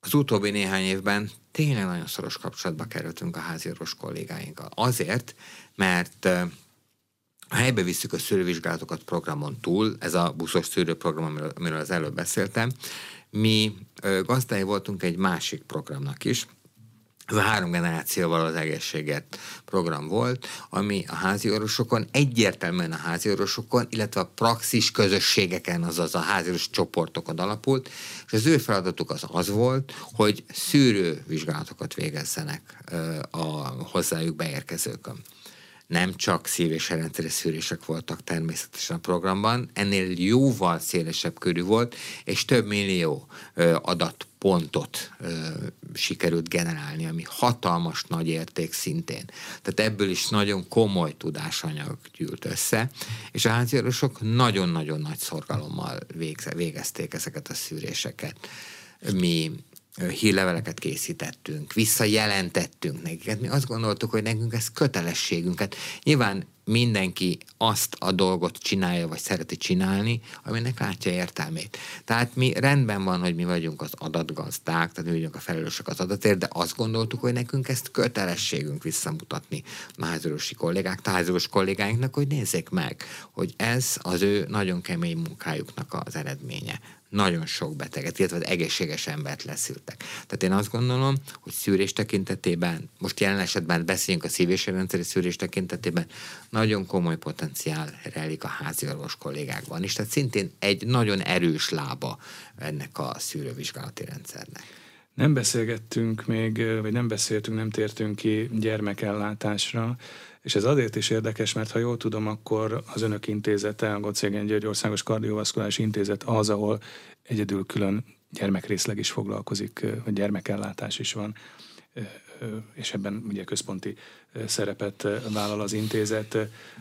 az utóbbi néhány évben tényleg nagyon szoros kapcsolatba kerültünk a házi orvos kollégáinkkal. Azért, mert ha helybe visszük a szűrővizsgálatokat programon túl, ez a buszos szűrőprogram, amiről, amiről az előbb beszéltem, mi gazdái voltunk egy másik programnak is, ez a három generációval az egészséget program volt, ami a házi orvosokon, egyértelműen a házi orvosokon, illetve a praxis közösségeken, azaz a házi orvos csoportokon alapult, és az ő feladatuk az az volt, hogy szűrő vizsgálatokat végezzenek a hozzájuk beérkezőkön nem csak szív- és szűrések voltak természetesen a programban, ennél jóval szélesebb körű volt, és több millió ö, adatpontot ö, sikerült generálni, ami hatalmas nagy érték szintén. Tehát ebből is nagyon komoly tudásanyag gyűlt össze, és a háziorvosok nagyon-nagyon nagy szorgalommal végezték ezeket a szűréseket. Mi hírleveleket készítettünk, visszajelentettünk nekik. Hát mi azt gondoltuk, hogy nekünk ez kötelességünket. Nyilván mindenki azt a dolgot csinálja, vagy szereti csinálni, aminek látja értelmét. Tehát mi rendben van, hogy mi vagyunk az adatgazdák, tehát mi vagyunk a felelősök az adatért, de azt gondoltuk, hogy nekünk ezt kötelességünk visszamutatni a háziorvosi kollégák, háziorvos kollégáinknak, hogy nézzék meg, hogy ez az ő nagyon kemény munkájuknak az eredménye nagyon sok beteget, illetve az egészséges embert leszűrtek. Tehát én azt gondolom, hogy szűrés tekintetében, most jelen esetben beszéljünk a szív- rendszeri szűrés tekintetében, nagyon komoly potenciál rejlik a házi orvos kollégákban is. Tehát szintén egy nagyon erős lába ennek a szűrővizsgálati rendszernek. Nem beszélgettünk még, vagy nem beszéltünk, nem tértünk ki gyermekellátásra, és ez azért is érdekes, mert ha jól tudom, akkor az önök intézete, a Gocégen György Országos Kardiovaszkuláris Intézet az, ahol egyedül külön gyermekrészleg is foglalkozik, vagy gyermekellátás is van, és ebben ugye központi szerepet vállal az intézet,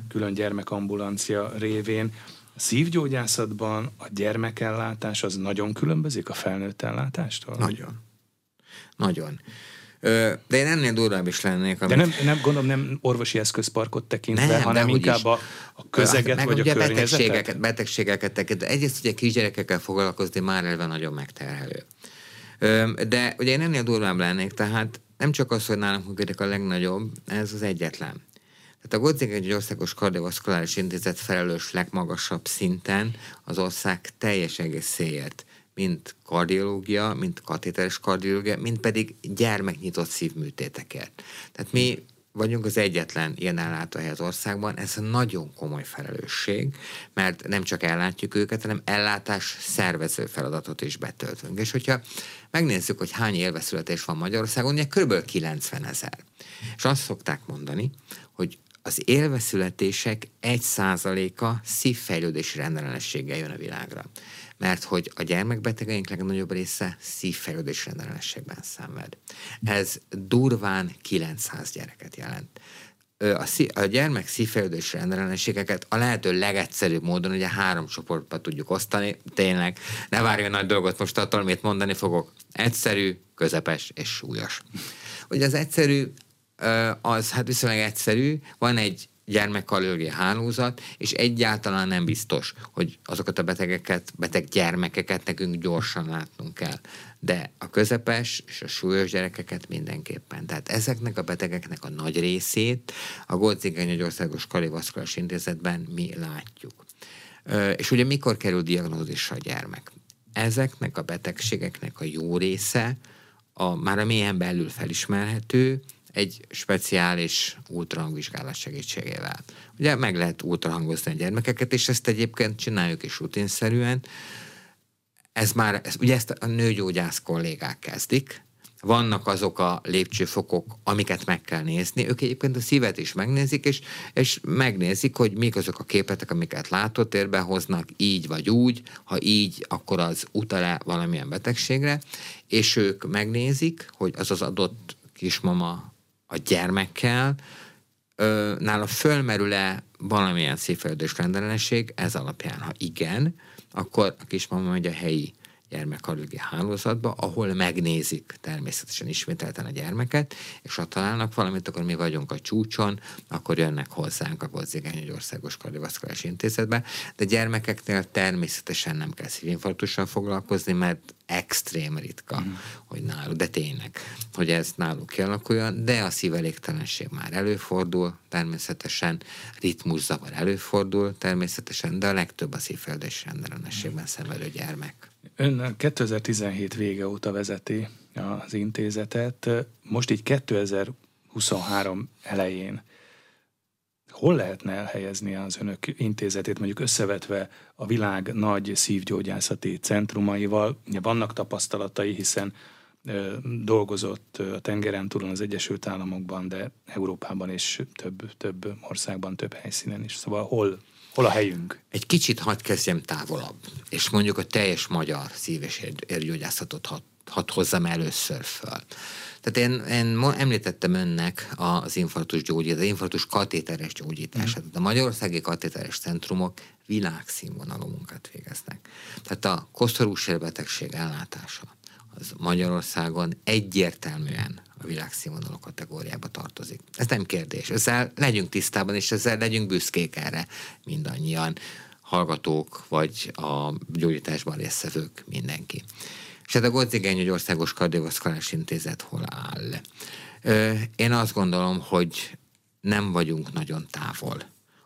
külön gyermekambulancia révén. Szívgyógyászatban a gyermekellátás az nagyon különbözik a felnőtt ellátástól? Nagyon. Nagyon. De én ennél durvább is lennék. Amit... De nem, nem gondolom, nem orvosi eszközparkot tekintve, nem, hanem inkább a, a közeget meg vagy ugye a betegségeket, betegségeket tekintve. Egyrészt ugye kisgyerekekkel foglalkozni már elve nagyon megterhelő. De ugye én ennél durvább lennék, tehát nem csak az, hogy nálunk működik a legnagyobb, ez az egyetlen. Tehát a Godzing egy országos kardiovaszkuláris intézet felelős legmagasabb szinten az ország teljes egészéért mint kardiológia, mint katéteres kardiológia, mint pedig gyermeknyitott szívműtétekért. Tehát mi vagyunk az egyetlen ilyen ellátóhely az országban, ez nagyon komoly felelősség, mert nem csak ellátjuk őket, hanem ellátás szervező feladatot is betöltünk. És hogyha megnézzük, hogy hány élveszületés van Magyarországon, ugye kb. 90 ezer. És azt szokták mondani, hogy az élveszületések egy százaléka szívfejlődési rendellenességgel jön a világra mert hogy a gyermekbetegeink legnagyobb része szívfejlődés rendellenességben szenved. Ez durván 900 gyereket jelent. A, szí- a gyermek szívfejlődés rendellenességeket a lehető legegyszerűbb módon ugye három csoportba tudjuk osztani. Tényleg, ne várjon nagy dolgot most attól, amit mondani fogok. Egyszerű, közepes és súlyos. Ugye az egyszerű az hát viszonylag egyszerű, van egy gyermekkalória hálózat, és egyáltalán nem biztos, hogy azokat a betegeket, beteg gyermekeket nekünk gyorsan látnunk kell. De a közepes és a súlyos gyerekeket mindenképpen. Tehát ezeknek a betegeknek a nagy részét a Goldzigany Országos Kardiovaszkuláris Intézetben mi látjuk. És ugye mikor kerül diagnózisra a gyermek? Ezeknek a betegségeknek a jó része a, már a mélyen belül felismerhető, egy speciális ultrahangvizsgálat segítségével. Ugye meg lehet ultrahangozni a gyermekeket, és ezt egyébként csináljuk is rutinszerűen. Ez már, ez, ugye ezt a nőgyógyász kollégák kezdik, vannak azok a lépcsőfokok, amiket meg kell nézni. Ők egyébként a szívet is megnézik, és, és megnézik, hogy mik azok a képletek, amiket látótérbe hoznak, így vagy úgy. Ha így, akkor az utal-e valamilyen betegségre, és ők megnézik, hogy az az adott kismama a gyermekkel, ö, nála fölmerül-e valamilyen szívfejlődés rendellenesség ez alapján? Ha igen, akkor a kismama megy a helyi gyermekkardiológiai hálózatba, ahol megnézik természetesen ismételten a gyermeket, és ha találnak valamit, akkor mi vagyunk a csúcson, akkor jönnek hozzánk a Gozzigány egy országos kardiovaszkuláris intézetbe, de gyermekeknél természetesen nem kell szívinfarktussal foglalkozni, mert extrém ritka, mm. hogy náluk, de tényleg, hogy ez náluk kialakuljon, de a szívelégtelenség már előfordul, természetesen, ritmuszavar előfordul, természetesen, de a legtöbb a szívfejlődés rendellenességben szenvedő gyermek. Ön 2017 vége óta vezeti az intézetet, most így 2023 elején hol lehetne elhelyezni az önök intézetét, mondjuk összevetve a világ nagy szívgyógyászati centrumaival? Ugye vannak tapasztalatai, hiszen dolgozott a tengeren túlon az Egyesült Államokban, de Európában és több, több országban, több helyszínen is. Szóval hol, hol a helyünk? Egy kicsit hadd kezdjem távolabb, és mondjuk a teljes magyar szív- és érgyógyászatot hadd had hozzam először föl. Tehát én, én említettem önnek az infarktus gyógyítás, az infarktus katéteres gyógyítását. Mm. A magyarországi katéteres centrumok világszínvonalú munkát végeznek. Tehát a koszorús betegség ellátása az Magyarországon egyértelműen a világszínvonalú kategóriába tartozik. Ez nem kérdés. Ezzel legyünk tisztában, és ezzel legyünk büszkék erre mindannyian, hallgatók, vagy a gyógyításban résztvevők, mindenki. És hát a Godzigény Országos Kardiovaszkuláris Intézet hol áll? Én azt gondolom, hogy nem vagyunk nagyon távol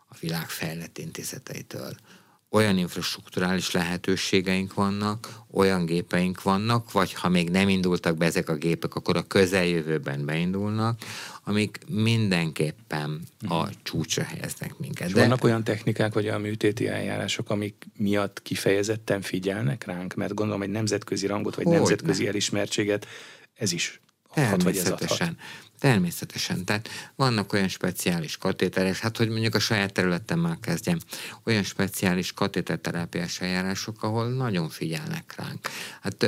a világ fejlett intézeteitől. Olyan infrastruktúrális lehetőségeink vannak, olyan gépeink vannak, vagy ha még nem indultak be ezek a gépek, akkor a közeljövőben beindulnak, amik mindenképpen a mhm. csúcsra helyeznek minket. És De... vannak olyan technikák, vagy olyan műtéti eljárások, amik miatt kifejezetten figyelnek ránk? Mert gondolom, egy nemzetközi rangot, vagy Hogy nemzetközi ne. elismertséget ez is hat, vagy ez adhat. Természetesen. Tehát vannak olyan speciális katéteres, hát hogy mondjuk a saját területemmel kezdjem, olyan speciális katéterterápiás eljárások, ahol nagyon figyelnek ránk. Hát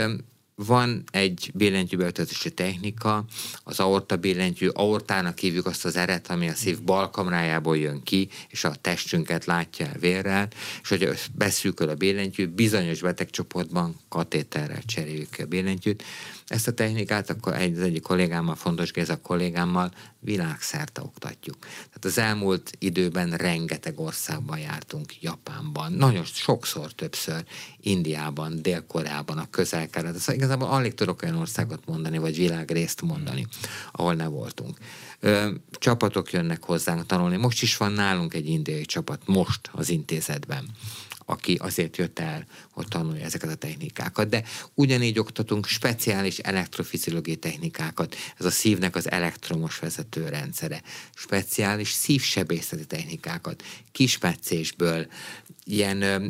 van egy billentyűbeöltetési technika, az aorta billentyű, aortának hívjuk azt az eret, ami a szív bal kamrájából jön ki, és a testünket látja el vérrel, és hogy beszűköl a billentyű, bizonyos betegcsoportban katéterrel cseréljük a billentyűt. Ezt a technikát akkor egy, az egyik kollégámmal, Fontos Géza kollégámmal világszerte oktatjuk. Tehát az elmúlt időben rengeteg országban jártunk, Japánban, nagyon sokszor, többször, Indiában, Dél-Koreában, a közel-kelet. Szóval igazából alig tudok olyan országot mondani, vagy világrészt mondani, ahol ne voltunk. Ö, csapatok jönnek hozzánk tanulni. Most is van nálunk egy indiai csapat, most az intézetben aki azért jött el, hogy tanulja ezeket a technikákat. De ugyanígy oktatunk speciális elektrofiziológiai technikákat, ez a szívnek az elektromos vezetőrendszere, speciális szívsebészeti technikákat, kismetszésből, ilyen ö,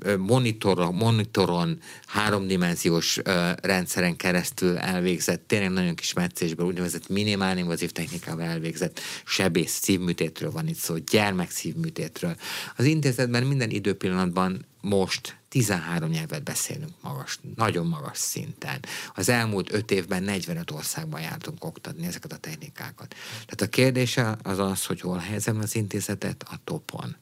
ö, monitor, monitoron, háromdimenziós ö, rendszeren keresztül elvégzett, tényleg nagyon kis meccésből, úgynevezett minimál-invazív technikával elvégzett sebész szívműtétről van itt szó, gyermekszívműtétről. Az intézetben minden időpillanatban most 13 nyelvet beszélünk magas, nagyon magas szinten. Az elmúlt 5 évben 45 országban jártunk oktatni ezeket a technikákat. Tehát a kérdése az az, hogy hol helyezem az intézetet a topon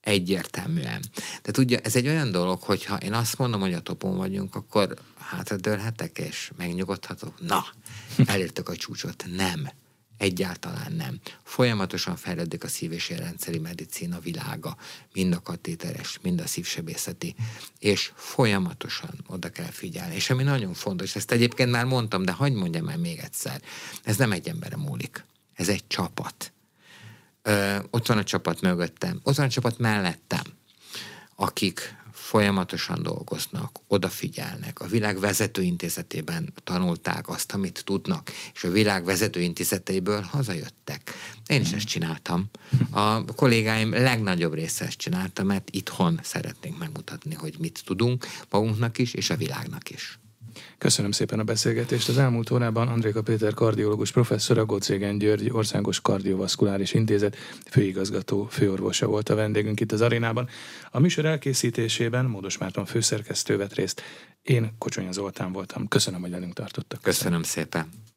Egyértelműen. Tehát ugye ez egy olyan dolog, hogy ha én azt mondom, hogy a topon vagyunk, akkor hátradőlhetek és megnyugodhatok. Na, elértük a csúcsot. Nem. Egyáltalán nem. Folyamatosan fejlődik a szív- és érrendszeri medicína világa, mind a katéteres, mind a szívsebészeti, és folyamatosan oda kell figyelni. És ami nagyon fontos, ezt egyébként már mondtam, de hagyd mondjam el még egyszer, ez nem egy emberre múlik, ez egy csapat ö, ott van a csapat mögöttem, ott van a csapat mellettem, akik folyamatosan dolgoznak, odafigyelnek, a világ vezetőintézetében tanulták azt, amit tudnak, és a világ vezetőintézeteiből hazajöttek. Én is ezt csináltam. A kollégáim legnagyobb része ezt csinálta, mert itthon szeretnénk megmutatni, hogy mit tudunk magunknak is, és a világnak is. Köszönöm szépen a beszélgetést. Az elmúlt órában Andréka Péter kardiológus professzor, a Gocégen György Országos Kardiovaszkuláris Intézet főigazgató főorvosa volt a vendégünk itt az arénában. A műsor elkészítésében Módos Márton főszerkesztő vett részt. Én Kocsonya Zoltán voltam. Köszönöm, hogy velünk tartottak. Köszönöm, Köszönöm szépen.